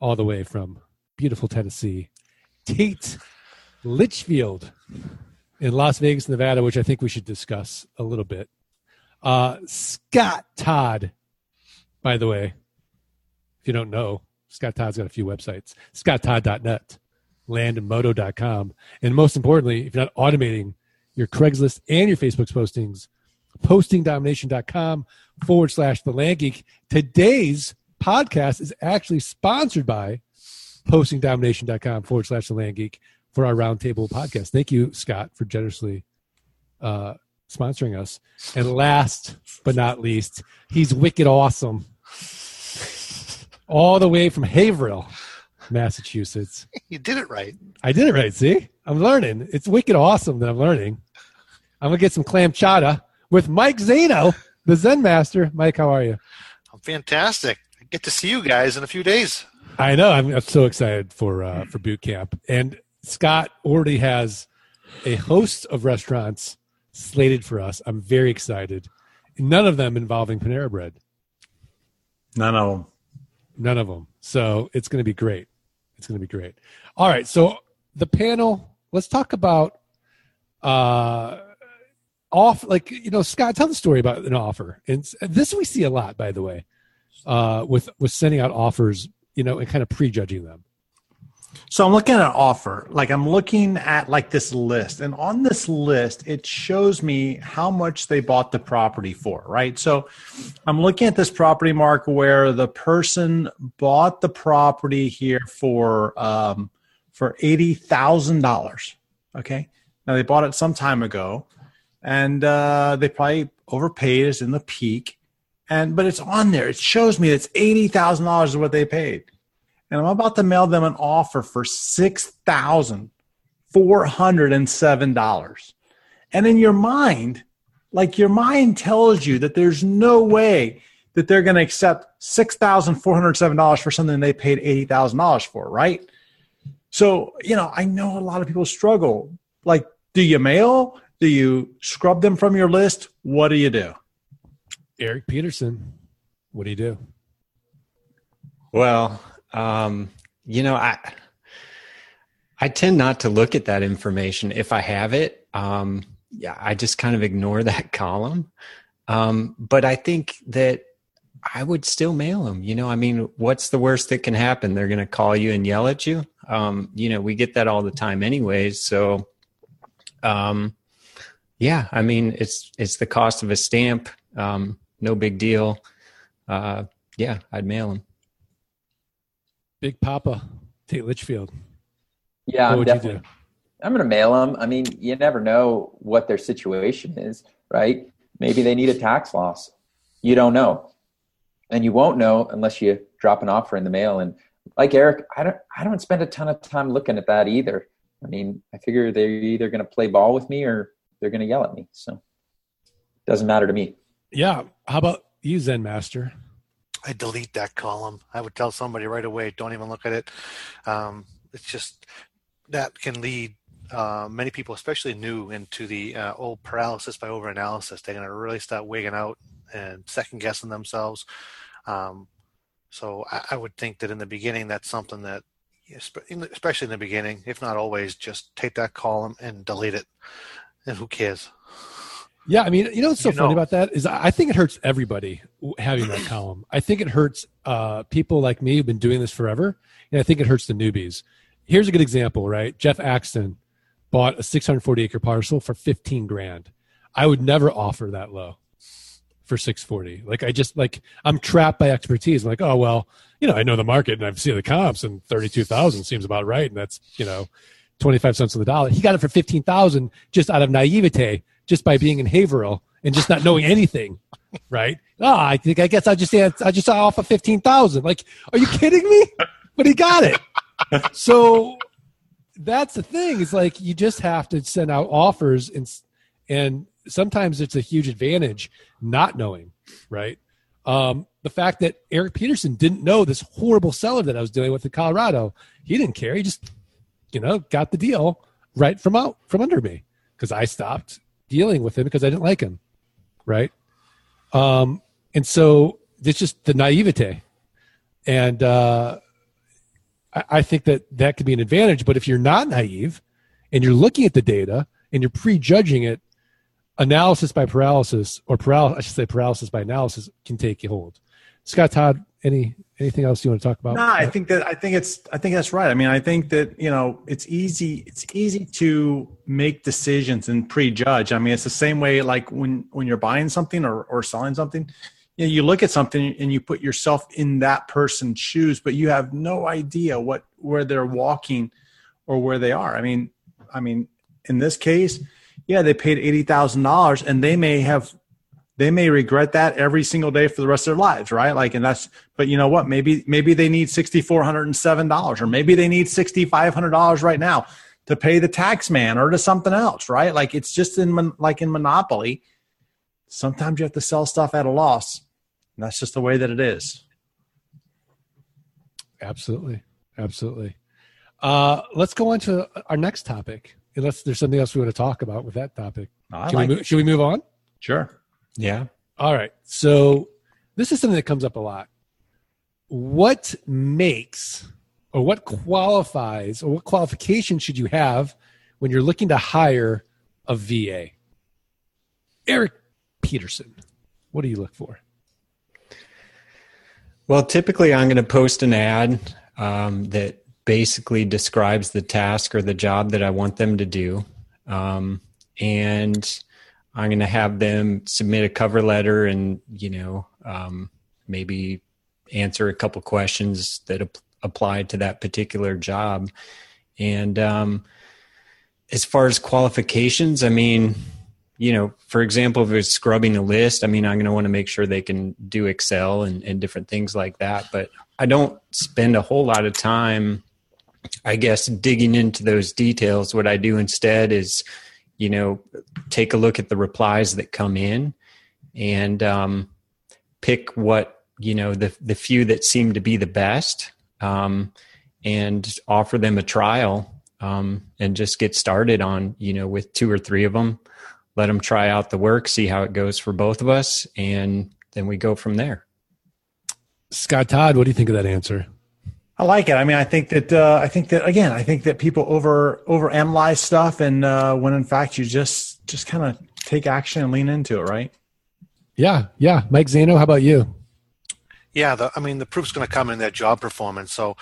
all the way from beautiful Tennessee, Tate Litchfield in Las Vegas, Nevada, which I think we should discuss a little bit. Uh, Scott Todd, by the way, if you don't know, Scott Todd's got a few websites scotttodd.net, landmodo.com. And most importantly, if you're not automating your Craigslist and your Facebook postings, postingdomination.com forward slash the land geek. Today's podcast is actually sponsored by postingdomination.com forward slash the land geek for our roundtable podcast. Thank you, Scott, for generously uh, sponsoring us. And last but not least, he's wicked awesome. All the way from Haverhill, Massachusetts. You did it right. I did it right. See, I'm learning. It's wicked awesome that I'm learning. I'm gonna get some clam chowder with Mike Zaino, the Zen Master. Mike, how are you? I'm fantastic. I get to see you guys in a few days. I know. I'm, I'm so excited for uh, for boot camp. And Scott already has a host of restaurants slated for us. I'm very excited. None of them involving Panera Bread. None of them. None of them. So it's going to be great. It's going to be great. All right. So the panel. Let's talk about uh off like you know Scott. Tell the story about an offer. And this we see a lot, by the way, uh, with with sending out offers. You know, and kind of prejudging them. So I'm looking at an offer. Like I'm looking at like this list, and on this list, it shows me how much they bought the property for. Right. So I'm looking at this property mark where the person bought the property here for um, for eighty thousand dollars. Okay. Now they bought it some time ago, and uh, they probably overpaid. Is in the peak, and but it's on there. It shows me it's eighty thousand dollars is what they paid and I'm about to mail them an offer for six thousand four hundred and seven dollars. And in your mind, like your mind tells you that there's no way that they're going to accept six thousand four hundred seven dollars for something they paid eighty thousand dollars for, right? So you know, I know a lot of people struggle. Like, do you mail? Do you scrub them from your list? What do you do? Erik Peterson, what do you do? Well, um, you know, I I tend not to look at that information if I have it. Um, yeah, I just kind of ignore that column. Um, but I think that I would still mail them. You know, I mean, what's the worst that can happen? They're going to call you and yell at you. Um, you know, we get that all the time, anyways. So, um, yeah, I mean, it's it's the cost of a stamp. Um, no big deal. Uh, yeah, I'd mail them. Big Papa, Tate Litchfield. Yeah, What I'm would you definitely. do? I'm going to mail them. I mean, you never know what their situation is, right? Maybe they need a tax loss. You don't know, and you won't know unless you drop an offer in the mail. And like Erik, I don't. I don't spend a ton of time looking at that either. I mean, I figure they're either going to play ball with me or they're going to yell at me. So it doesn't matter to me. Yeah. How about you, Zen Master? I delete that column. I would tell somebody right away, don't even look at it. Um, it's just that can lead uh, many people, especially new, into the uh, old paralysis by overanalysis. They're going to really start wigging out and second guessing themselves. Um, so I, I would think that in the beginning, that's something that, especially in the beginning, if not always, just take that column and delete it. And who cares? Yeah, I mean, you know what's so You funny know. about that is I think it hurts everybody having that column. I think it hurts uh, people like me who've been doing this forever, and I think it hurts the newbies. Here's a good example, right? Jeff Axton bought a 640 acre parcel for 15 grand. I would never offer that low for 640. Like I just like I'm trapped by expertise. I'm like, oh well, you know, I know the market and I've seen the comps, and 32,000 seems about right, and that's you know, 25 cents on the dollar. He got it for 15,000 just out of naivete, just by being in Haverhill and just not knowing anything right? Oh, I think I guess I just I just saw off of fifteen thousand. Like, are you kidding me? But he got it. so that's the thing. Is like you just have to send out offers, and and sometimes it's a huge advantage not knowing, right? Um, the fact that Erik Peterson didn't know this horrible seller that I was dealing with in Colorado, he didn't care. He just, you know, got the deal right from out from under me because I stopped dealing with him because I didn't like him, right? Um, and so it's just the naivete, and uh, I, I think that that could be an advantage. But if you're not naive and you're looking at the data and you're prejudging it, analysis by paralysis, or paralysis, I should say paralysis by analysis, can take hold. Scott Todd, any anything else you want to talk about? No, I think that I think it's I think that's right. I mean, I think that you know it's easy it's easy to make decisions and prejudge. I mean, it's the same way like when when you're buying something or or selling something. You, know, you look at something and you put yourself in that person's shoes, but you have no idea what where they're walking or where they are. I mean, I mean, in this case, yeah, they paid eighty thousand dollars, and they may have they may regret that every single day for the rest of their lives, right? Like, and that's, but you know what? Maybe, maybe they need $6,407 or maybe they need $6,500 right now to pay the tax man or to something else, right? Like it's just in, like in Monopoly. Sometimes you have to sell stuff at a loss. And that's just the way that it is. Absolutely. Absolutely. Uh, let's go on to our next topic, unless there's something else we want to talk about with that topic. Like we move, should we move on? Sure. Yeah. All right. So this is something that comes up a lot. What makes or what qualifies or what qualifications should you have when you're looking to hire a VA? Erik Peterson, what do you look for? Well, typically I'm going to post an ad um, that basically describes the task or the job that I want them to do. Um, and I'm going to have them submit a cover letter and, you know, um, maybe answer a couple questions that ap- apply to that particular job. And um, as far as qualifications, I mean, you know, for example, if it's scrubbing a list, I mean, I'm going to want to make sure they can do Excel and, and different things like that. But I don't spend a whole lot of time, I guess, digging into those details. What I do instead is, you know, take a look at the replies that come in and um, pick what, you know, the, the few that seem to be the best um, and offer them a trial um, and just get started on, you know, with two or three of them. Let them try out the work, see how it goes for both of us, and then we go from there. Scott Todd, what do you think of that answer? I like it. I mean, I think that uh, I think that again, I think that people over over analyze stuff, and uh, when in fact you just just kind of take action and lean into it, right? Yeah, yeah. Mike Zaino, how about you? Yeah, the, I mean, the proof's going to come in their job performance. So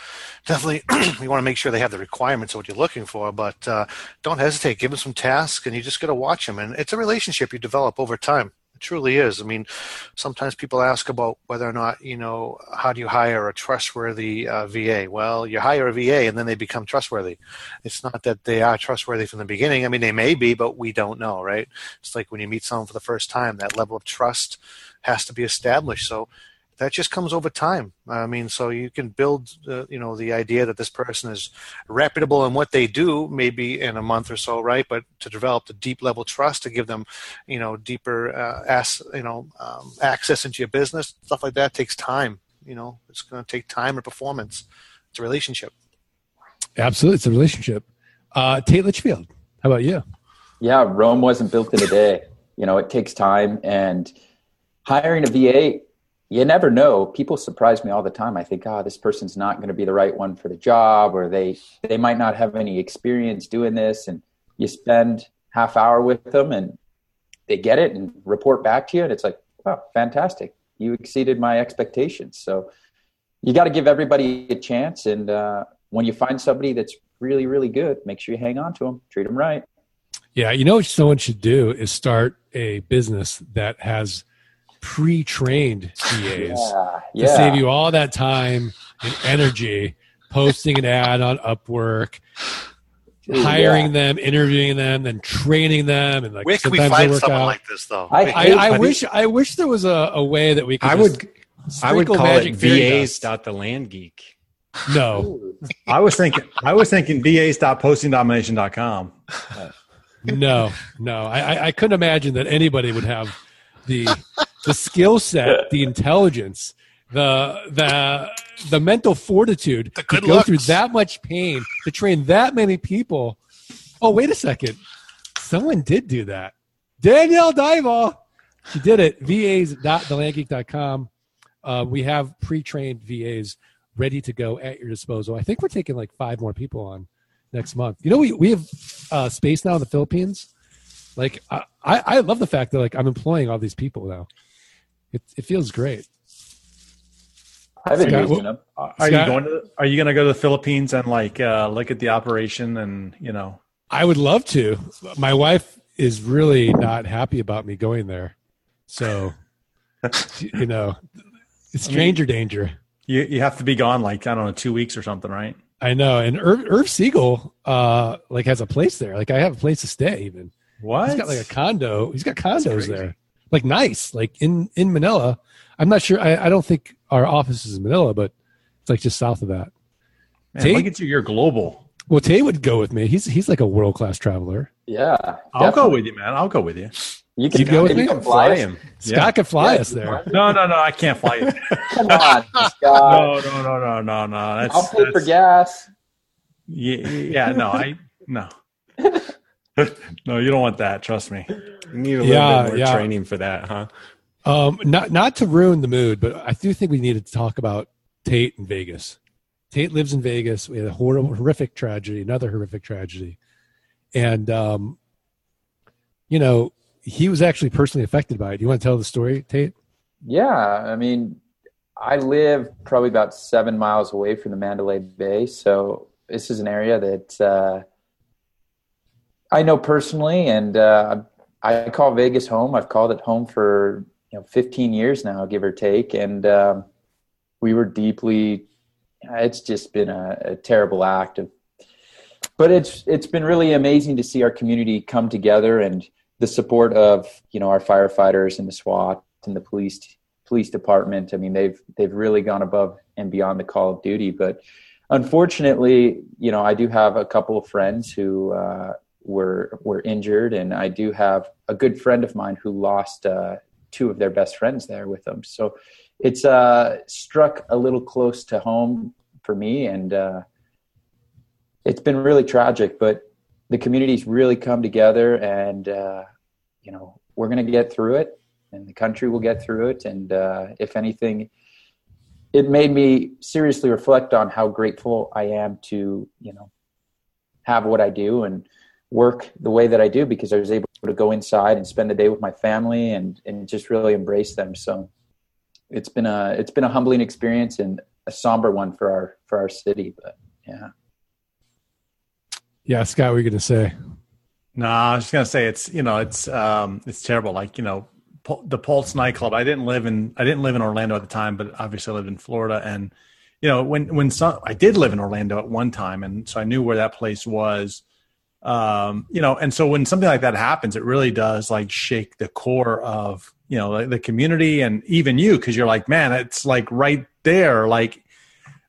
definitely, you want to make sure they have the requirements of what you're looking for. But uh, don't hesitate. Give them some tasks, and you just got to watch them. And it's a relationship you develop over time. It truly is. I mean, sometimes people ask about whether or not, you know, how do you hire a trustworthy uh, VA? Well, you hire a VA and then they become trustworthy. It's not that they are trustworthy from the beginning. I mean, they may be, but we don't know, right? It's like when you meet someone for the first time, that level of trust has to be established. So that just comes over time. I mean, so you can build, uh, you know, the idea that this person is reputable in what they do, maybe in a month or so, right? But to develop the deep level trust, to give them, you know, deeper, uh, as, you know, um, access into your business, stuff like that takes time. You know, it's going to take time and performance. It's a relationship. Absolutely, it's a relationship. Uh, Tate Litchfield, how about you? Yeah, Rome wasn't built in a day. You know, it takes time and hiring a VA you never know. People surprise me all the time. I think, oh, this person's not going to be the right one for the job, or they they might not have any experience doing this. And you spend half hour with them, and they get it and report back to you, and it's like, oh, fantastic! You exceeded my expectations. So you got to give everybody a chance, and uh, when you find somebody that's really really good, make sure you hang on to them, treat them right. Yeah, you know what someone should do is start a business that has pre-trained VAs yeah, yeah. to save you all that time and energy posting an ad on Upwork, Ooh, hiring yeah. them, interviewing them, then training them, and like Where can we sometimes they find work someone out. like this, though? I I, I I wish I wish there was a, a way that we could. I just would I would call magic it fairy VAs dot the land geek. No, I was thinking I was thinking VAs.postingdomination.com. no, no. I, I, I couldn't imagine that anybody would have the the skill set, the intelligence, the the the mental fortitude The to go through that much pain to train that many people. Oh, wait a second. Someone did do that. Danielle Dival. She did it. VAs.thelandgeek.com. Uh, we have pre-trained VAs ready to go at your disposal. I think we're taking like five more people on next month. You know, we, we have uh, space now in the Philippines. Like, I, I I love the fact that like I'm employing all these people now. It, it feels great. I've been Scott, using them. Are Scott? you going to Are you going to go to the Philippines and like uh, look at the operation and you know? I would love to. My wife is really not happy about me going there. So, you know, it's stranger danger. You you have to be gone like I don't know two weeks or something, right? I know. And Irv, Irv Siegel, uh, like has a place there. Like I have a place to stay even. What? He's got like a condo. He's got condos there. Like nice, like in, in Manila. I'm not sure. I, I don't think our office is in Manila, but it's like just south of that. Man, Tate? look at you. You're global. Well, Tay would go with me. He's, he's like a world-class traveler. Yeah. I'll go with you, man. I'll go with you. You can You go with you me? can fly us. him. Scott Yeah. could fly Yeah, us there. No, no, no. I can't fly you. Come on, Scott. no, no, no, no, no, no. That's, I'll pay for gas. Yeah, yeah, no, I no. no, you don't want that. Trust me. You need a little Yeah, bit more yeah. training for that, huh? Um, not not to ruin the mood, but I do think we needed to talk about Tate in Vegas. Tate lives in Vegas. We had a horrible, horrific tragedy, another horrific tragedy, and um, you know he was actually personally affected by it. Do you want to tell the story, Tate? Yeah, I mean, I live probably about seven miles away from the Mandalay Bay, so this is an area that uh, I know personally, and uh, I call Vegas home. I've called it home for you know 15 years now, give or take, and um, we were deeply. It's just been a, a terrible act of, but it's it's been really amazing to see our community come together and the support of you know our firefighters and the SWAT and the police police department. I mean, they've they've really gone above and beyond the call of duty. But unfortunately, you know, I do have a couple of friends who uh, were were injured, and I do have a good friend of mine who lost uh, two of their best friends there with them. So it's uh, struck a little close to home for me, and uh, it's been really tragic. But the community's really come together, and uh, you know, we're going to get through it and the country will get through it. And uh, if anything, it made me seriously reflect on how grateful I am to, you know, have what I do and work the way that I do because I was able to go inside and spend the day with my family and, and just really embrace them. So it's been a, it's been a humbling experience and a somber one for our, for our city, but yeah. Yeah, Scott, what were you going to say? No, I was just gonna say it's you know it's um it's terrible. Like you know the Pulse nightclub. I didn't live in I didn't live in Orlando at the time, but obviously I lived in Florida. And you know when when some I did live in Orlando at one time, and so I knew where that place was. Um, you know, and so when something like that happens, it really does like shake the core of you know the, the community and even you because you're like, man, it's like right there, like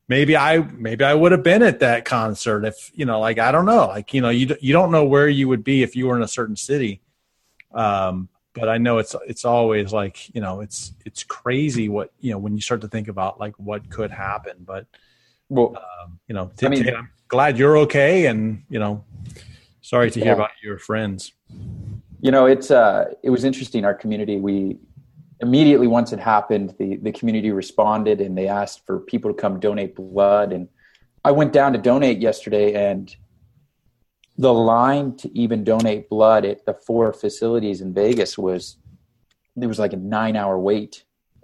maybe I maybe I would have been at that concert if you know like I don't know. Like you know you you don't know where you would be if you were in a certain city. Um but I know it's it's always like you know it's it's crazy what you know when you start to think about like what could happen. But Well, um, you know I mean- Tate, I'm glad you're okay and you know sorry to hear Yeah. about your friends You know, it's uh, it was interesting. Our community, we immediately once it happened, the the community responded and they asked for people to come donate blood. And I went down to donate yesterday, and the line to even donate blood at the four facilities in Vegas was there was like a nine hour wait.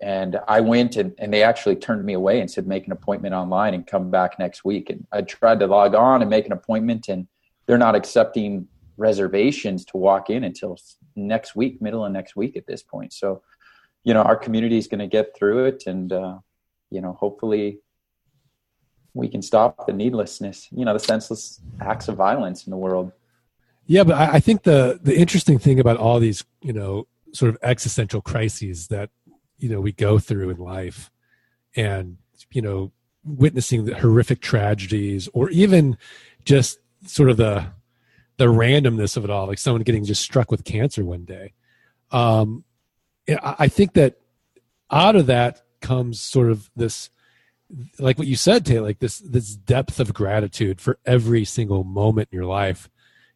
And I went and, and they actually turned me away and said, make an appointment online and come back next week. And I tried to log on and make an appointment, and they're not accepting reservations to walk in until next week, middle of next week at this point. So, you know, our community is going to get through it, and uh, you know, hopefully, we can stop the needlessness, you know, the senseless acts of violence in the world. Yeah, but I, I think the the interesting thing about all these, you know, sort of existential crises that you know we go through in life, and you know, witnessing the horrific tragedies, or even just sort of the the randomness of it all, like someone getting just struck with cancer one day. Um, I think that out of that comes sort of this like what you said Taylor, like this this depth of gratitude for every single moment in your life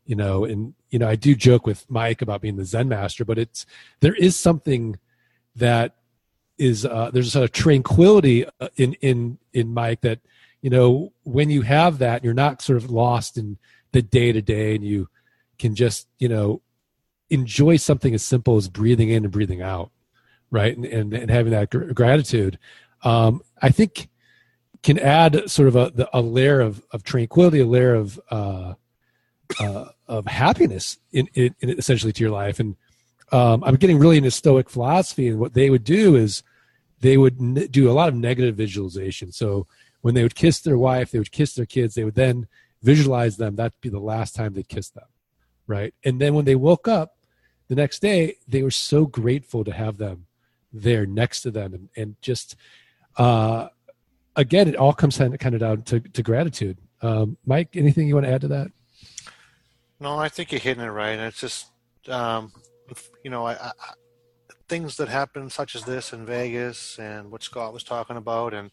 you know and you know i do joke with mike about being the zen master but it's there is something that is uh, there's a tranquility uh, in in in mike that you know when you have that you're not sort of lost in the day to day and you can just you know enjoy something as simple as breathing in and breathing out right and and, and having that gr- gratitude um, i think can add sort of a, a layer of, of tranquility, a layer of uh, uh, of happiness in, in, in, essentially to your life. And um, I'm getting really into Stoic philosophy, and what they would do is they would n- do a lot of negative visualization. So when they would kiss their wife, they would kiss their kids, they would then visualize them. That'd be the last time they'd kiss them, right? And then when they woke up the next day, they were so grateful to have them there next to them, and, and just. Uh, again, it all comes kind of down to, to gratitude. Um, Mike, anything you want to add to that? No, I think you're hitting it right. It's just, um, you know, I, I, things that happen such as this in Vegas and what Scott was talking about, and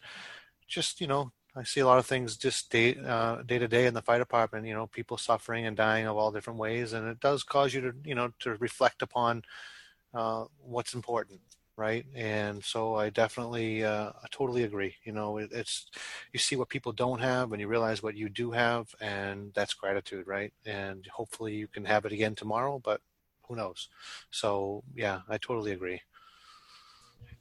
just, you know, I see a lot of things just day uh, day to day in the fire department. You know, people suffering and dying of all different ways, and it does cause you to, you know, to reflect upon uh, what's important right? And so I definitely, uh, I totally agree. You know, it, it's you see what people don't have, and you realize what you do have, and that's gratitude, right? And hopefully you can have it again tomorrow, but who knows? So yeah, I totally agree.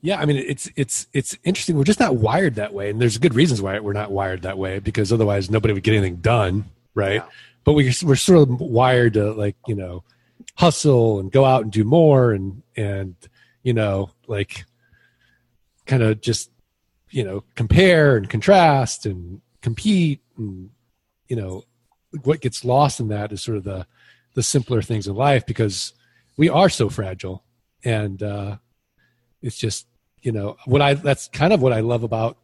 Yeah, I mean it's it's it's interesting. We're just not wired that way, and there's good reasons why we're not wired that way because otherwise nobody would get anything done, right? Yeah. But we we're sort of wired to like you know hustle and go out and do more and and you know, like kind of just, you know, compare and contrast and compete and, you know, what gets lost in that is sort of the, the simpler things in life because we are so fragile and, uh, it's just, you know, what I, that's kind of what I love about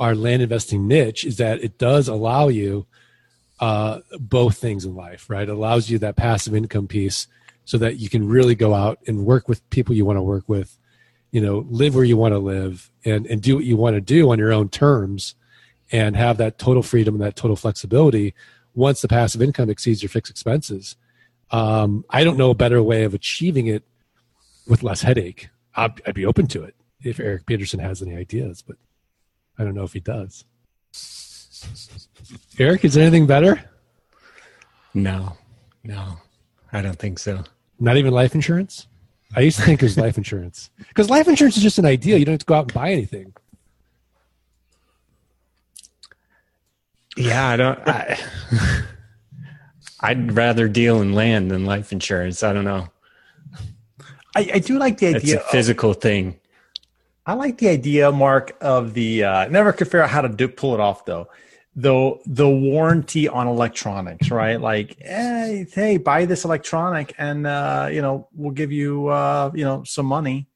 our land investing niche is that it does allow you, uh, both things in life, right? It allows you that passive income piece so that you can really go out and work with people you want to work with you know live where you want to live and and do what you want to do on your own terms and have that total freedom and that total flexibility once the passive income exceeds your fixed expenses. Um, i don't know a better way of achieving it with less headache. I'd, I'd be open to it if erik peterson has any ideas but i don't know if he does erik is there anything better no no I don't think so. Not even life insurance? I used to think it was life insurance. Because life insurance is just an idea. You don't have to go out and buy anything. Yeah, I don't. I, I'd rather deal in land than life insurance. I don't know. I, I do like the idea. It's a physical of, thing. I like the idea, Mark, of the. Uh, never could figure out how to do, pull it off though the the warranty on electronics, right? Like, hey, hey, buy this electronic, and uh, you know we'll give you uh, you know some money.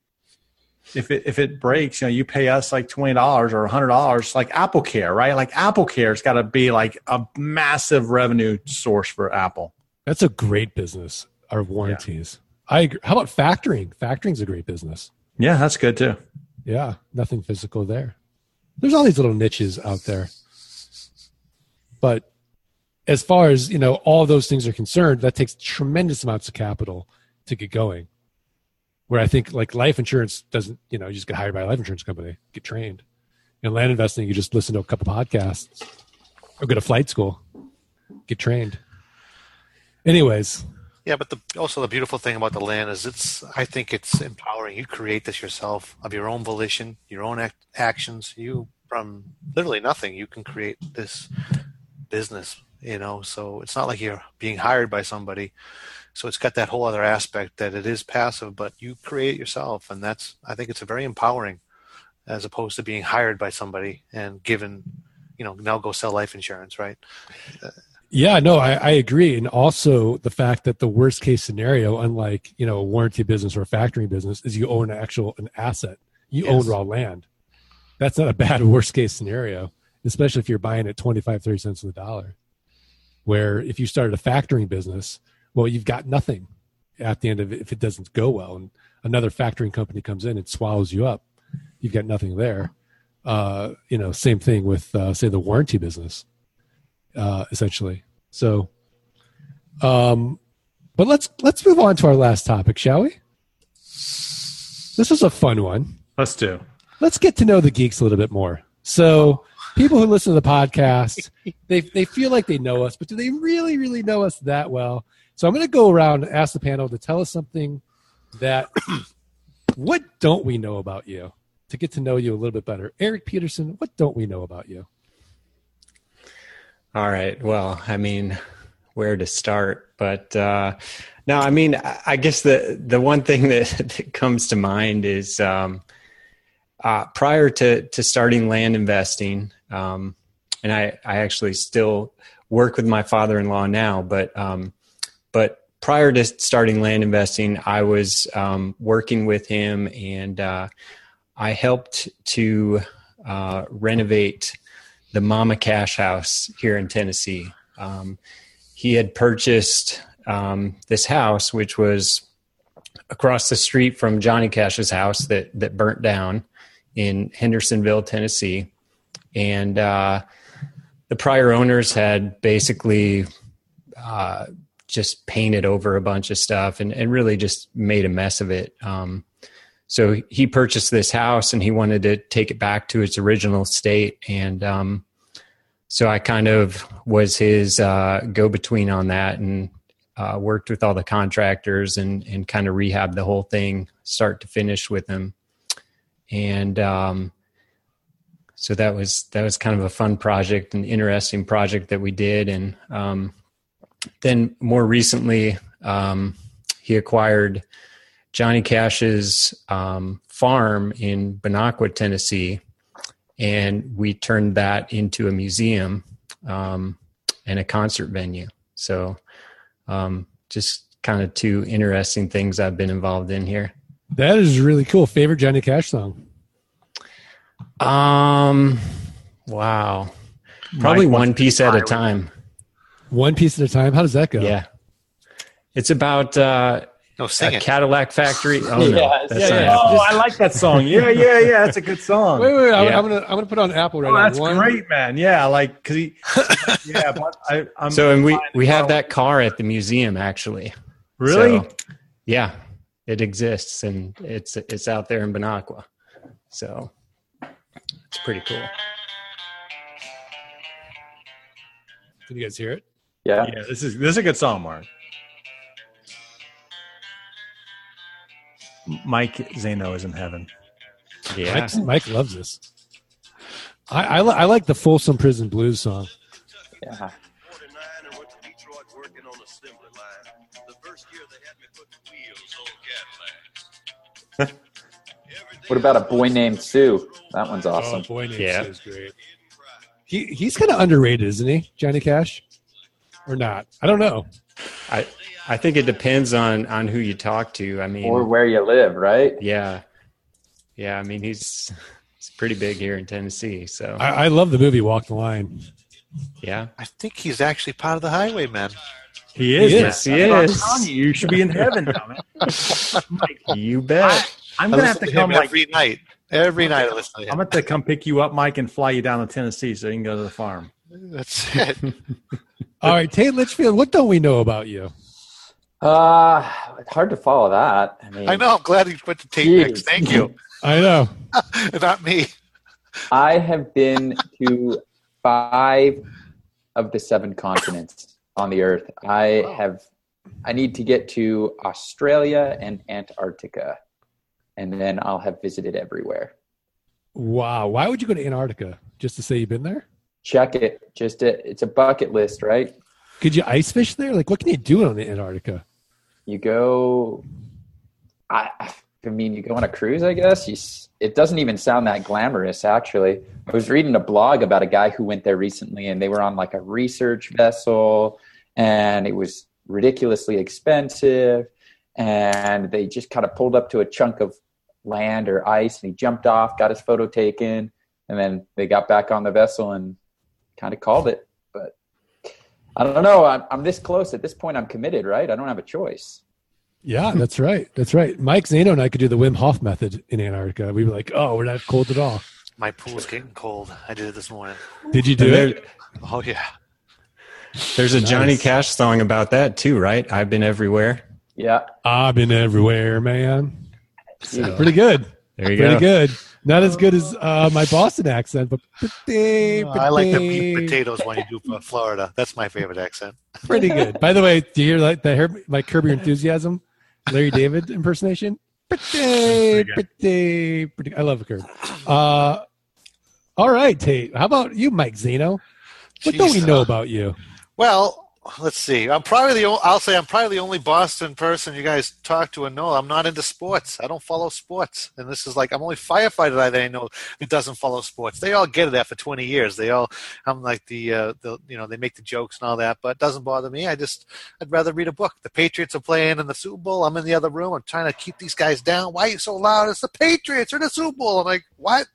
If it if it breaks, you know you pay us like twenty dollars or hundred dollars, like Apple Care, right? Like Apple Care's got to be like a massive revenue source for Apple. That's a great business. Our warranties. Yeah. I agree. How about factoring? Factoring's a great business. Yeah, that's good too. Yeah, nothing physical there. There's all these little niches out there. But as far as you know, all those things are concerned, that takes tremendous amounts of capital to get going. Where I think like life insurance doesn't, you know, you just get hired by a life insurance company, get trained. In land investing, you just listen to a couple podcasts or go to flight school, get trained. Anyways, yeah, but the, also the beautiful thing about the land is it's. I think it's empowering. You create this yourself of your own volition, your own act, actions. You from literally nothing, you can create this business, you know. So it's not like you're being hired by somebody. So it's got that whole other aspect that it is passive, but you create yourself, and that's I think it's a very empowering, as opposed to being hired by somebody and given you know now go sell life insurance, right? Yeah, no, I, I agree, and also the fact that the worst case scenario, unlike you know a warranty business or a factoring business, is you own an actual an asset. You Yes. own raw land. That's not a bad worst case scenario, especially if you're buying at 25, 30 cents on the dollar. Where if you started a factoring business, well, you've got nothing at the end of it if it doesn't go well, and another factoring company comes in and swallows you up. You've got nothing there. Uh, you know, same thing with uh, say the warranty business uh, essentially. So, um, but let's let's move on to our last topic, shall we? This is a fun one. Let's do. Let's get to know the geeks a little bit more. So, people who listen to the podcast, they they feel like they know us, but do they really really know us that well? So, I'm going to go around and ask the panel to tell us something that what don't we know about you to get to know you a little bit better. Erik Peterson, what don't we know about you? All right. Well, I mean, where to start? But uh, no, I mean, I guess the the one thing that, that comes to mind is um, uh, prior to to starting land investing, um, and I I actually still work with my father-in-law now, but um, but prior to starting land investing, I was um, working with him, and uh, I helped to uh, renovate the Mama Cash House here in Tennessee. Um, he had purchased um, this house, which was across the street from Johnny Cash's house that that burnt down in Hendersonville, Tennessee, and uh, the prior owners had basically uh, just painted over a bunch of stuff and, and really just made a mess of it. Um, so he purchased this house and he wanted to take it back to its original state. And um, so i kind of was his uh, go-between on that and uh, worked with all the contractors and, and kind of rehabbed the whole thing start to finish with him. And um, so that was that was kind of a fun project an interesting project that we did. And um, then more recently um, he acquired Johnny Cash's um, farm in Bon Aqua, Tennessee, and we turned that into a museum um, and a concert venue. So, um, just kind of two interesting things I've been involved in here. That is really cool. Favorite Johnny Cash song? Um, wow, probably Mike one piece at a time. One piece at a time. How does that go? Yeah, it's about uh, No, a sing it. Cadillac factory. Oh no, Yes. Yeah, yeah. Oh, I like that song. Yeah, yeah, yeah. That's a good song. Wait, wait, wait. I'm, Yeah. I'm gonna I'm gonna put on Apple right Oh, now. that's One- great, man. Yeah, like because he. yeah, but I, I'm So and we we have that car at the museum actually. Really? So, yeah, it exists and it's it's out there in Bon Aqua. So it's pretty cool. Can you guys hear it? Yeah. yeah, this is this is a good song, Mark. Mike Zaino is in heaven. Yeah. Mike, Mike loves this. I I, li- I like the Folsom Prison Blues song. Yeah. 49 and went to Detroit working on assembly line. The first year they had me putting wheels on Cadillacs. Every day What about a boy named Sue? That one's Oh, awesome. boy, named Yeah. Sue is great. He he's kind of underrated, isn't he, Johnny Cash? Or not? I don't know. I I think it depends on on who you talk to. I mean, Or where you live, right? yeah, yeah. I mean, he's he's pretty big here in Tennessee. So I, I love the movie Walk the Line. yeah, I think he's actually part of the Highwaymen. He is. He man. is, he That's what I'm is. you, you should be in heaven, dumbass. Mike, you bet. I'm gonna have listen to him come like every night. Every night I listen to I'm gonna have to come pick you up, Mike, and fly you down to Tennessee so you can go to the farm. That's it. All right, Tate Litchfield, what don't we know about you? Uh, it's hard to follow that. I mean, I know. I'm glad he put the tape Jeez. mix. Thank you. I know. Not me. I have been to five of the seven continents on the earth. I have. I need to get to Australia and Antarctica, and then I'll have visited everywhere. Wow. Why would you go to Antarctica? Just to say you've been there? Check it. Just a, it's a bucket list, right? Could you ice fish there? Like, what can you do on the Antarctica? You go. I I mean, you go on a cruise, I guess. You, it doesn't even sound that glamorous, actually. I was reading a blog about a guy who went there recently, and they were on like a research vessel, and it was ridiculously expensive. And they just kind of pulled up to a chunk of land or ice, and he jumped off, got his photo taken, and then they got back on the vessel and kind of called it. But I don't know. I'm, I'm this close. At this point, I'm committed, right? I don't have a choice. Yeah, that's right. That's right. Mike Zaino and I could do the Wim Hof method in Antarctica. We were like, oh, we're not cold at all. My pool's getting cold. I did it this morning. Did you do And it? Oh yeah. there's a Johnny Cash song about that too, right? I've been everywhere. Yeah. I've been everywhere, man. Yeah. Pretty good. There you Pretty go. Pretty good. Not as good as uh, my Boston accent, but pretty, I like the meat potatoes one you do for Florida. That's my favorite accent. pretty good. By the way, do you hear like the hear my Curb Your Enthusiasm, Larry David impersonation? Pretty, pretty, pretty. I love Curb. Uh, all right, Tate. How about you, Mike Zaino? What don't we know uh, about you? Well, let's see. I'm probably the. Only, I'll say I'm probably the only Boston person you guys talk to and know. I'm not into sports. I don't follow sports, and this is like I'm only firefighter that I know who doesn't follow sports. They all get it after 20 years. They all. I'm like the. Uh, the you know they make the jokes and all that, but it doesn't bother me. I just. I'd rather read a book. The Patriots are playing in the Super Bowl. I'm in the other room. I'm trying to keep these guys down. Why are you so loud? It's the Patriots or the Super Bowl. I'm like, what?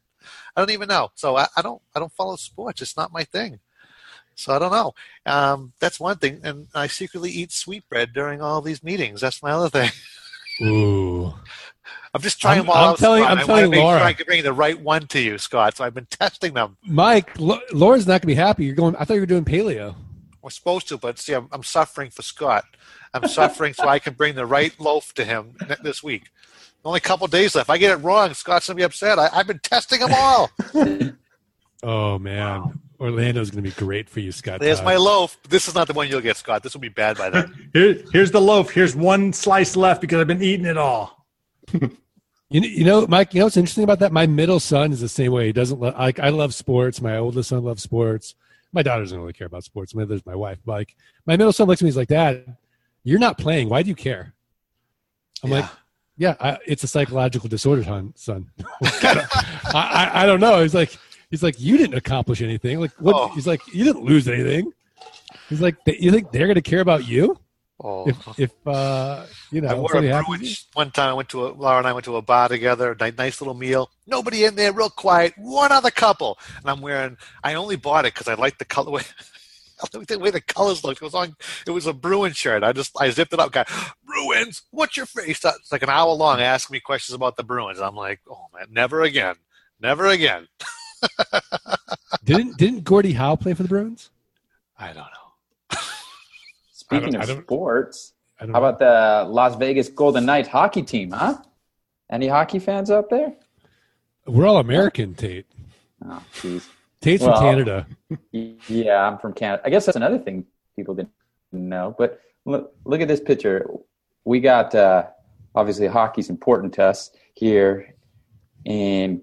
I don't even know. So I, I don't. I don't follow sports. It's not my thing. So I don't know. Um, that's one thing, and I secretly eat sweetbread during all these meetings. That's my other thing. Ooh, I'm just trying I'm- them all I'm out. telling-. I'm I telling to Laura. sure I can bring the right one to you, Scott. So I've been testing them. Mike, Lo- Laura's not gonna be happy. You're going. I thought you were doing paleo. We're supposed to, but see, I'm, I'm suffering for Scott. I'm suffering so I can bring the right loaf to him this week. Only a couple days left. If I get it wrong, Scott's gonna be upset. I, I've been testing them all. Oh man, Orlando's gonna be great for you, Scott. There's Todd. my loaf. This is not the one you'll get, Scott. This will be bad by then. Here, here's the loaf. Here's one slice left because I've been eating it all. You know, you know, Mike. You know what's interesting about that? My middle son is the same way. He doesn't lo- like. I love sports. My oldest son loves sports. My daughter doesn't really care about sports. My there's my wife. Like my middle son looks at me. He's like, "Dad, you're not playing. Why do you care?" I'm like, "Yeah, I, it's a psychological disorder, son." son. I, I I don't know. He's like, he's like, you didn't accomplish anything. Like what? Oh. He's like, you didn't lose anything. He's like, you think they're gonna care about you Oh. if if uh you know I wore a something happens to you? Bruins one time. I went to a Laura and I went to a bar together. Nice, nice little meal. Nobody in there, real quiet. One other couple, and I'm wearing. I only bought it because I liked the colorway. The way the colors looked. It was on. It was a Bruin shirt. I just I zipped it up. Got Bruins. What's your face? It's like an hour long asking me questions about the Bruins. I'm like, oh man, never again, never again. Didn't didn't Gordie Howe play for the Bruins? I don't know. Speaking I of don't- sports, I don't how know. about the Las Vegas Golden Knights hockey team, huh? Any hockey fans out there? We're all American, Tate. Oh, jeez. Tate's from Canada. Yeah, I'm from Canada. I guess that's another thing people didn't know. But look, look at this picture. We got uh, obviously hockey's important to us here, and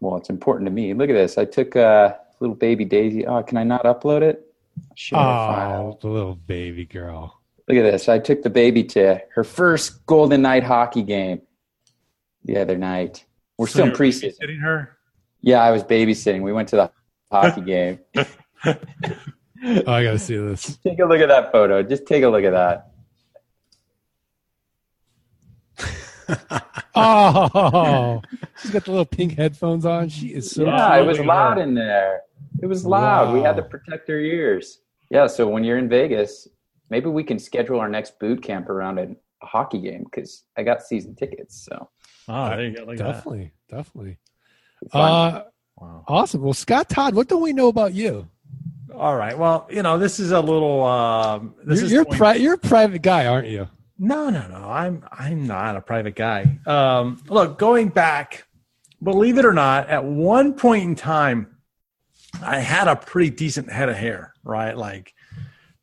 well, it's important to me. Look at this. I took uh, little baby Daisy. Oh, can I not upload it? Share file. Oh, the little baby girl. Look at this. I took the baby to her first Golden Knight hockey game the other night. We're still in you're preseason. babysitting her. Yeah, I was babysitting. We went to the hockey game. Oh, I gotta see this. Take a look at that photo. Just take a look at that. Oh, she's got the little pink headphones on. She is so. yeah, it was cute. loud in there. It was loud. We had to protect our ears. Yeah, so when you're in Vegas, maybe we can schedule our next boot camp around a, a hockey game because I got season tickets. So Oh, there you go. Look at that. Definitely, definitely. Uh, Wow. awesome. Well, Scott Todd, what do we know about you? All right. Well, you know, this is a little. Um, this You're is you're, going- pri- you're a private guy, aren't you? No, no, no. I'm I'm not a private guy. Um, look, going back, believe it or not, at one point in time, I had a pretty decent head of hair. Right, like,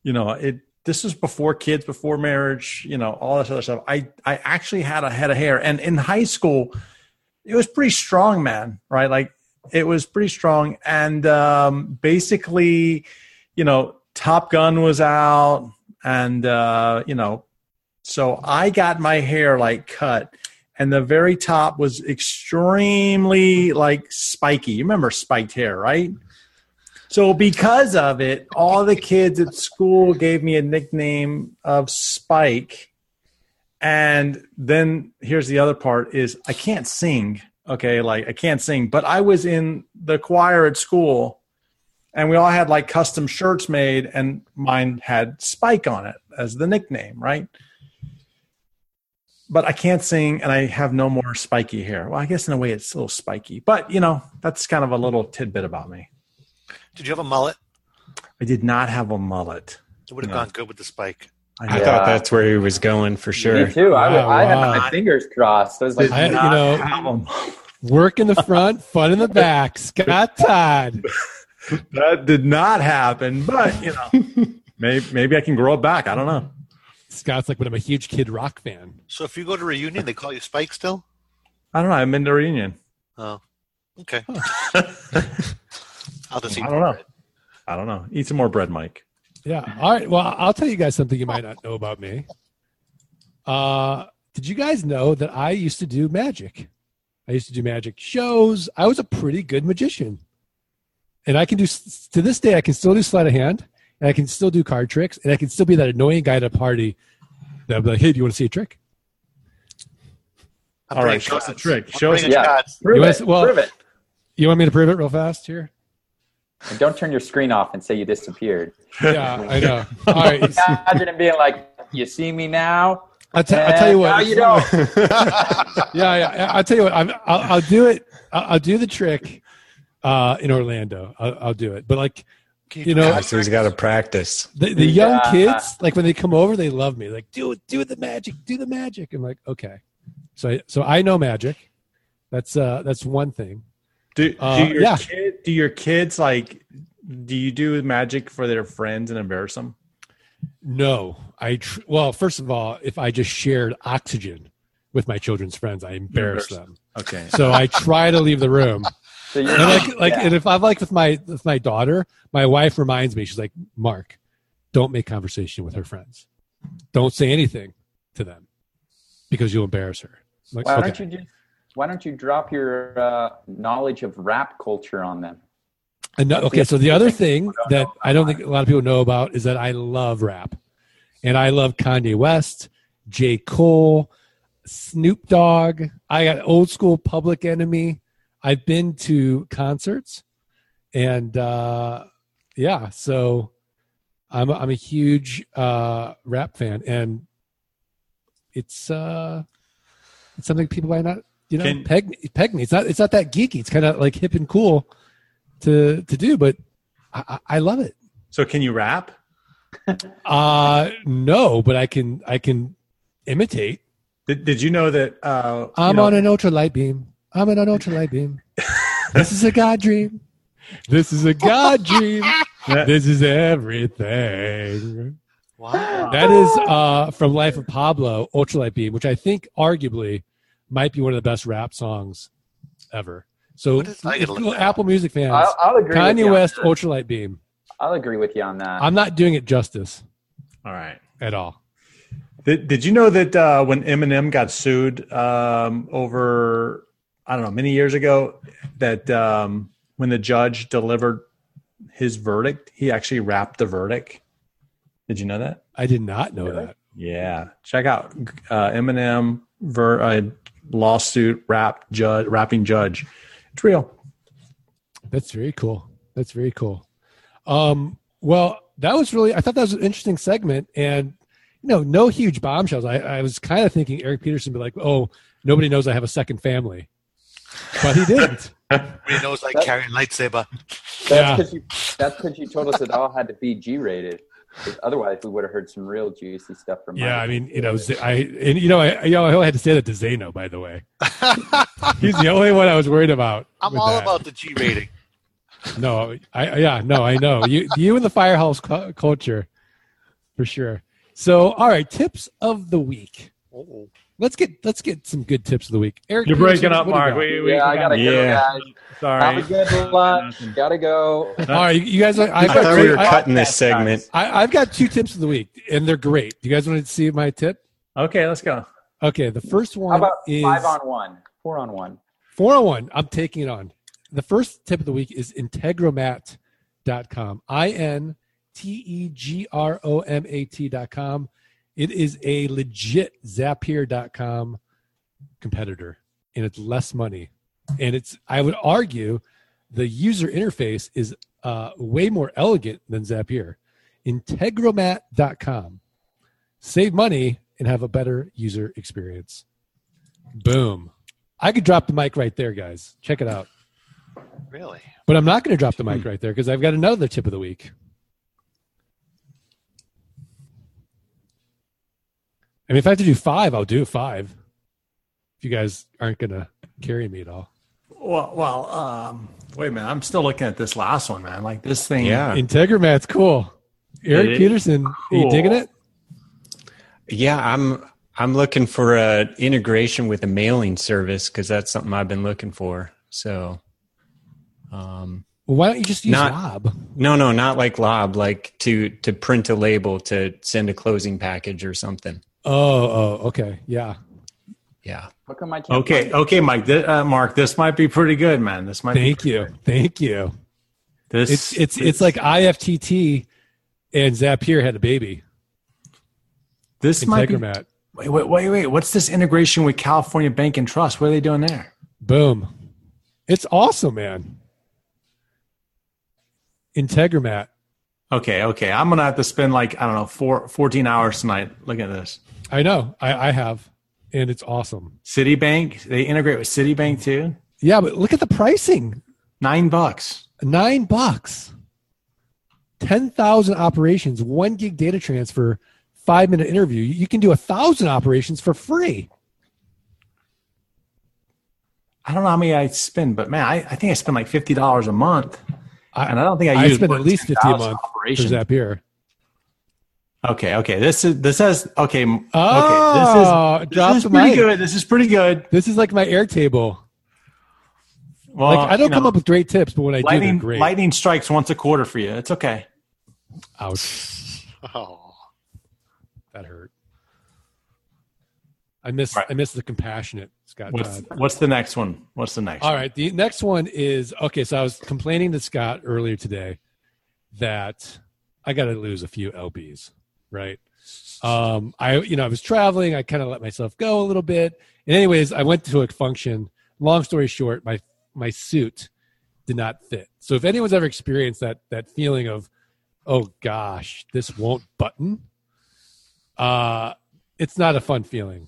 you know, it. This was before kids, before marriage. You know, all this other stuff. I I actually had a head of hair, and in high school, it was pretty strong, man. Right, like it was pretty strong, and um, basically, you know, Top Gun was out, and uh, you know so I got my hair like cut and the very top was extremely like spiky. You remember spiked hair, right? So because of it, all the kids at school gave me a nickname of Spike. And then here's the other part is I can't sing. Okay, like I can't sing, but I was in the choir at school and we all had like custom shirts made and mine had Spike on it as the nickname, right? But I can't sing and I have no more spiky hair. Well, I guess in a way it's a little spiky, but you know, that's kind of a little tidbit about me. Did you have a mullet? I did not have a mullet. It would have No. gone good with the spike. I Yeah. thought that's where he was going for sure. Me too. I, Wow, I had wow. my fingers crossed. I was like, I- you know- have a. Work in the front, fun in the back. Scott Todd. that did not happen, but you know, maybe maybe I can grow it back. I don't know. Scott's like, but I'm a huge Kid Rock fan. So if you go to reunion, they call you Spike still? I don't know. I'm in the reunion. Oh, okay. I'll just eat I don't know. bread. I don't know. Eat some more bread, Mike. Yeah. All right. Well, I'll tell you guys something you might not know about me. Uh, did you guys know that I used to do magic? I used to do magic shows. I was a pretty good magician. And I can do, to this day, I can still do sleight of hand, and I can still do card tricks, and I can still be that annoying guy at a party that'll be like, hey, do you want to see a trick? I'm All bringing right, show us a trick. I'm Show us a bringing Yeah. prove You it. wanna- well- prove it. You want me to prove it real fast here? And don't turn your screen off and say you disappeared. Yeah, I know. All right. Imagine him being like, "You see me now? I'll, t- I'll tell you what. No, you don't." yeah, yeah. I'll tell you what. I'm, I'll, I'll do it. I'll, I'll do the trick uh, in Orlando. I'll, I'll do it. But like Can You know- So he's got to practice. the, the young Yeah. kids, like when they come over, they love me. Like do it, do the magic, do the magic. I'm like, okay. So I, so I know magic. That's uh that's one thing. Do, Uh, do your yeah. kid, do your kids like do you do magic for their friends and embarrass them? No, I tr- well, first of all, if I just shared oxygen with my children's friends, I embarrass Embarrass them. Okay. So I try to leave the room. So And like like yeah. and if I'm like with my with my daughter, my wife reminds me, she's like, Mark, don't make conversation with her friends. Don't say anything to them because you'll embarrass her. I'm like, why okay. don't you just why don't you drop your uh, knowledge of rap culture on them? And no- okay, so the other thing that I don't think a lot of people know about is that I love rap, and I love Kanye West, J. Cole, Snoop Dogg. I got old school Public Enemy. I've been to concerts, and uh, yeah, so I'm a, I'm a huge uh, rap fan, and it's uh, it's something people might not you know Can- peg peg me. It's not it's not that geeky. It's kind of like hip and cool to to do, but I, I love it. So can you rap? Uh no, but I can I can imitate. Did, did you know that uh I'm know- on an ultra light beam. I'm on an ultralight beam. this is a god dream. This is a god dream. This is everything. Wow. That is uh from Life of Pablo, Ultralight Beam, which I think arguably might be one of the best rap songs ever. So What is- I gotta look that up. Apple Music fans, I'll, I'll agree. with Kanye you on West, that. Ultralight Beam. I'll agree with you on that. I'm not doing it justice All right. at all. Did, did you know that uh, when Eminem got sued um, over, I don't know, many years ago, that um, when the judge delivered his verdict, he actually wrapped the verdict? Did you know that? I did not know that. Yeah. Check out uh, Eminem ver- uh, lawsuit rap judge, rapping judge. It's real. That's very cool. That's very cool. Um, well, that was really, I thought that was an interesting segment and, you know, no huge bombshells. I, I was kind of thinking Erik Peterson would be like, oh, nobody knows I have a second family. But he didn't. Everybody knows I That- carry a lightsaber. That's because you. That's you told us it all had to be G rated. Otherwise, we would have heard some real juicy stuff from. yeah, I mean, you know, I and, you know, I, you know, I only had to say that to Zaino, by the way. He's the only one I was worried about. I'm all that. about the G rating. No, I yeah, no, I know you. You and the firehouse cu- culture, for sure. So, all right, tips of the week. Oh. Let's get let's get some good tips of the week. Erik, You're Peterson, breaking up, what Mark. We, we, yeah, I we gotta got- go, Yeah. guys. Sorry. Have a good lunch. Gotta go. All right, you guys. I, I've I got thought we two, were I, cutting this segment. I, I've got two tips of the week, and they're great. Do you guys want to see my tip? Okay, let's go. Okay, the first one How about is five on one, four on one? Four on one. I'm taking it on. The first tip of the week is integromat.com. I N T E G R O M A T.com. It is a legit Zapier.com competitor and it's less money. And it's, I would argue, the user interface is uh, way more elegant than Zapier. Integromat.com. Save money and have a better user experience. Boom. I could drop the mic right there, guys. Check it out. Really? But I'm not going to drop the mic right there because I've got another tip of the week. I mean, if I have to do five, I'll do five. If you guys aren't going to carry me at all. Well, well, um, wait a minute. I'm still looking at this last one, man. Like this thing. Yeah. Integromat's cool. Erik It is Peterson, are you digging it? Yeah, I'm I'm looking for a integration with a mailing service because that's something I've been looking for. So, um, Well, why don't you just use Not- Lob? no, no, not like Lob, like to to print a label to send a closing package or something. Oh, oh, okay. Yeah. Yeah. How come I can't? Okay, okay, Mike. Th- uh, Mark, this might be pretty good, man. This might. Thank be you. Thank you. This It's it's it's like IFTT and Zapier had a baby. this might be. Wait, wait, wait, wait. What's this integration with California Bank and Trust? What are they doing there? Boom. It's awesome, man. Integromat. Okay, okay. I'm gonna have to spend like I don't know four, 14 hours tonight looking at this. I know. I, I have. And it's awesome. Citibank. They integrate with Citibank too. Yeah, but look at the pricing. Nine bucks. Nine bucks. 10,000 operations, one gig data transfer, five minute interview. You can do a thousand operations for free. I don't know how many I spend, but man, I, I think I spend like fifty dollars a month, I- and I don't think I, I use spend more at least 50 a 10,000 month for operations. Zapier. Okay, okay. This is this has okay. Oh, okay. This is oh, this is pretty mic. good. This is pretty good. This is like my Airtable. Well, Like I don't you come know, up with great tips, but when I do, they're great. Lightning strikes once a quarter for you. It's okay. Ouch. Oh, That hurt. I miss Right. I miss the compassionate Scott What's what's the next one? What's the next? All one? right, the next one is okay. So I was complaining to Scott earlier today that I got to lose a few lbs, right? Um, I you know I was traveling. I kind of let myself go a little bit. And anyways, I went to a function. Long story short, my my suit did not fit. So if anyone's ever experienced that that feeling of, oh gosh, this won't button, uh, it's not a fun feeling.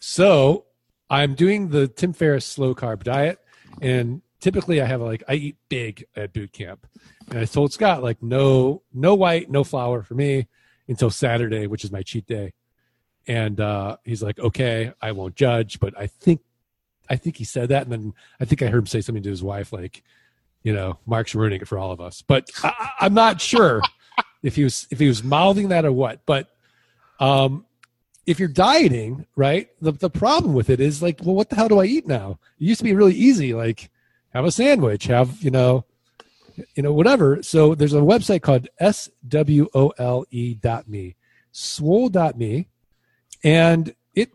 So I'm doing the Tim Ferriss slow carb diet, and typically I have like I eat big at boot camp, and I told Scott like no no white, no flour for me until Saturday, which is my cheat day, and uh, he's like okay, I won't judge, but I think I think he said that, and then I think I heard him say something to his wife like, you know, Mark's ruining it for all of us, but I, I'm not sure if he was if he was mouthing that or what, but um if you're dieting, right, the, the problem with it is like, well, what the hell do I eat now? It used to be really easy, like have a sandwich, have, you know, you know, whatever. So there's a website called swole E dot me, swole dot me, and it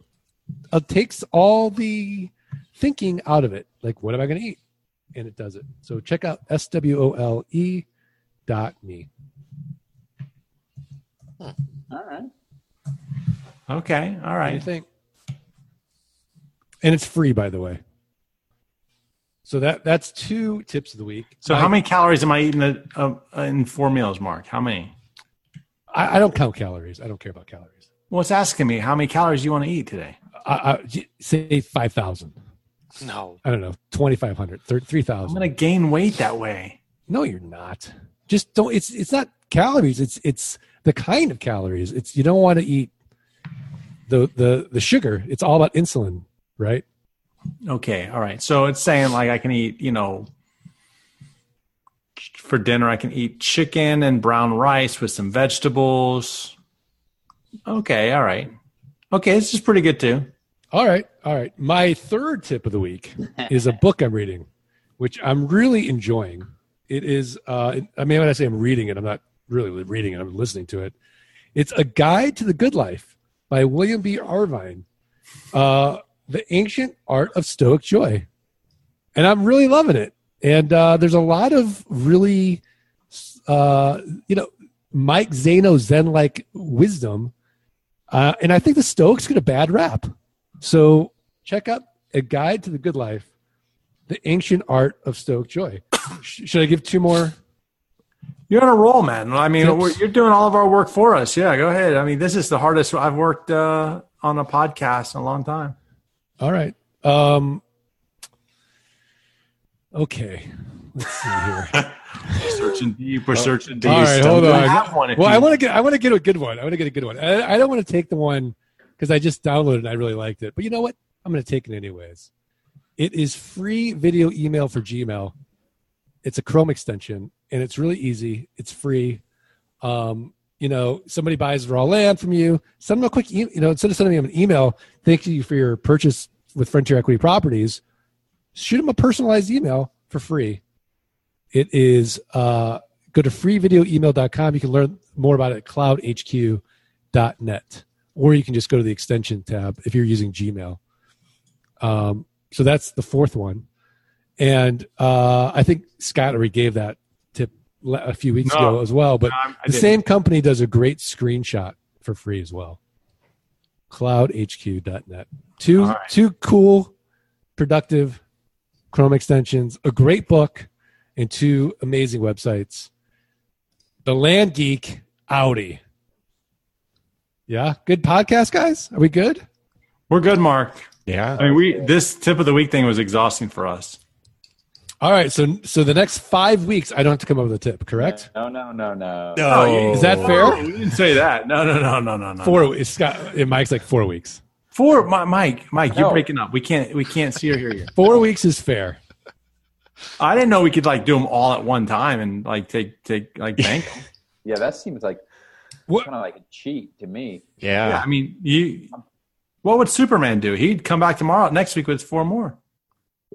uh, takes all the thinking out of it. Like, what am I going to eat? And it does it. So check out swole E dot me. All right. Okay. All right. What do you think? And it's free, by the way. So that that's two tips of the week. So I, how many calories am I eating uh, uh, in four meals, Mark? How many? I, I don't count calories. I don't care about calories. Well, it's asking me how many calories you want to eat today. I, I say five thousand. no. I don't know, twenty five hundred, three I'm going to gain weight that way. No, you're not. Just don't. It's it's not calories. It's it's the kind of calories. It's you don't want to eat the the the sugar. It's all about insulin, right? Okay. All right. So it's saying like I can eat, you know, for dinner I can eat chicken and brown rice with some vegetables. Okay. All right. Okay. This is pretty good too. All right, all right. My third tip of the week is a book I'm reading, which I'm really enjoying. It is, uh, I mean, when I say I'm reading it, I'm not really reading it, I'm listening to it. It's A Guide to the Good Life by William B. Irvine. uh, the ancient art of Stoic joy, and I'm really loving it. And uh, there's a lot of really, uh, you know, Mike Zaino Zen like wisdom, uh, and I think the Stoics get a bad rap. So check out a guide to the good life, the ancient art of Stoic joy. Should I give two more? You're on a roll, man. I mean, we're, you're doing all of our work for us. Yeah, go ahead. I mean, this is the hardest I've worked uh, on a podcast in a long time. All right. Um, okay. Let's see here. Searching deep, we're searching deep. All right, hold We on. have one if Well, I want to get I want to get a good one. I want to get a good one. I, I don't want to take the one because I just downloaded it and I really liked it. But you know what? I'm going to take it anyways. It is free video email for Gmail. It's a Chrome extension and it's really easy. It's free. Um, you know, somebody buys raw land from you. Send them a quick, e- you know, instead of sending them an email, thank you for your purchase with Frontier Equity Properties. Shoot them a personalized email for free. It is uh, go to freevideoemail.com. You can learn more about it at cloudhq.net, or you can just go to the extension tab if you're using Gmail. Um, so that's the fourth one. And uh, I think Scott already gave that a few weeks No. ago as well. But No, the same company does a great screenshot for free as well. Cloudhq.net. Two All right. two cool, productive Chrome extensions, a great book, and two amazing websites. The Land Geek Audi. Yeah, good podcast, guys. Are we good? We're good, Mark. Yeah. I mean, we this tip of the week thing was exhausting for us. All right. So so the next five weeks, I don't have to come up with a tip, correct? No, no, no, no. No, oh, Is that fair? We didn't say that. No, no, no, no, no, no. Four. It's Scott. It Mike's like four weeks. Four. Mi- Mike, Mike, you're breaking up. We can't. We can't see or hear you. Four weeks is fair. I didn't know we could like do them all at one time and like take take like bank. 'em. Yeah, that seems like What? kind of like a cheat to me. Yeah. yeah, I mean, you. What would Superman do? He'd come back tomorrow next week with four more.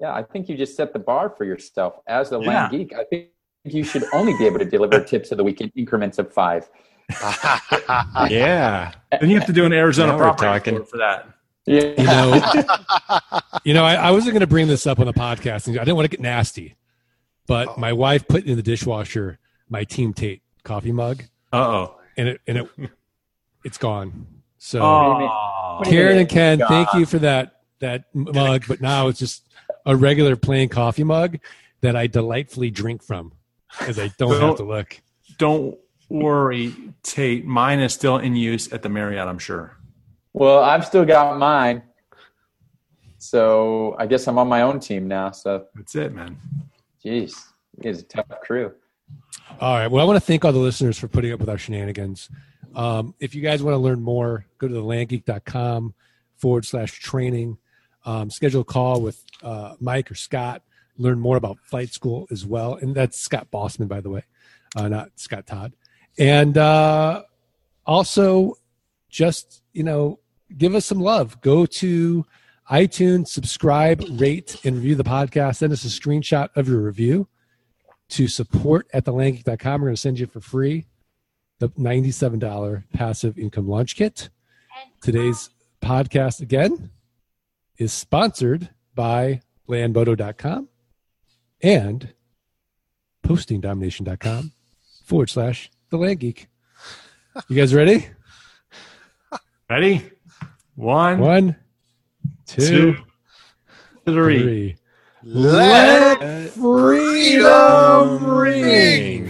Yeah, I think you just set the bar for yourself as the Yeah. land geek. I think you should only be able to deliver tips of the week in increments of five. Yeah. Then you have to do an Arizona property for that. Yeah, You know, you know, I, I wasn't going to bring this up on the podcast. and I didn't want to get nasty, but my wife put in the dishwasher my Team Tate coffee mug, Uh oh. and it and it it's gone. So Oh. Karen and Ken, God. thank you for that that mug, but now it's just a regular plain coffee mug that I delightfully drink from, because I don't have to look. Don't worry, Tate. Mine is still in use at the Marriott. I'm sure. Well, I've still got mine. So I guess I'm on my own team now. So, That's it, man. geez, it's a tough crew. All right. Well, I want to thank all the listeners for putting up with our shenanigans. Um, if you guys want to learn more, go to thelandgeek.com forward slash training. Um, schedule a call with uh, Mike or Scott. Learn more about flight school as well. And that's Scott Bossman, by the way, uh, not Scott Todd. And uh, also, just, you know, give us some love. Go to iTunes, subscribe, rate, and review the podcast. Send us a screenshot of your review to support at thelandgeek.com. We're going to send you for free the $97 passive income launch kit. Today's podcast, again, is sponsored by landmodo.com and postingdomination.com forward slash the land geek. You guys ready? Ready? One, One, two, two, three. three. Let freedom ring.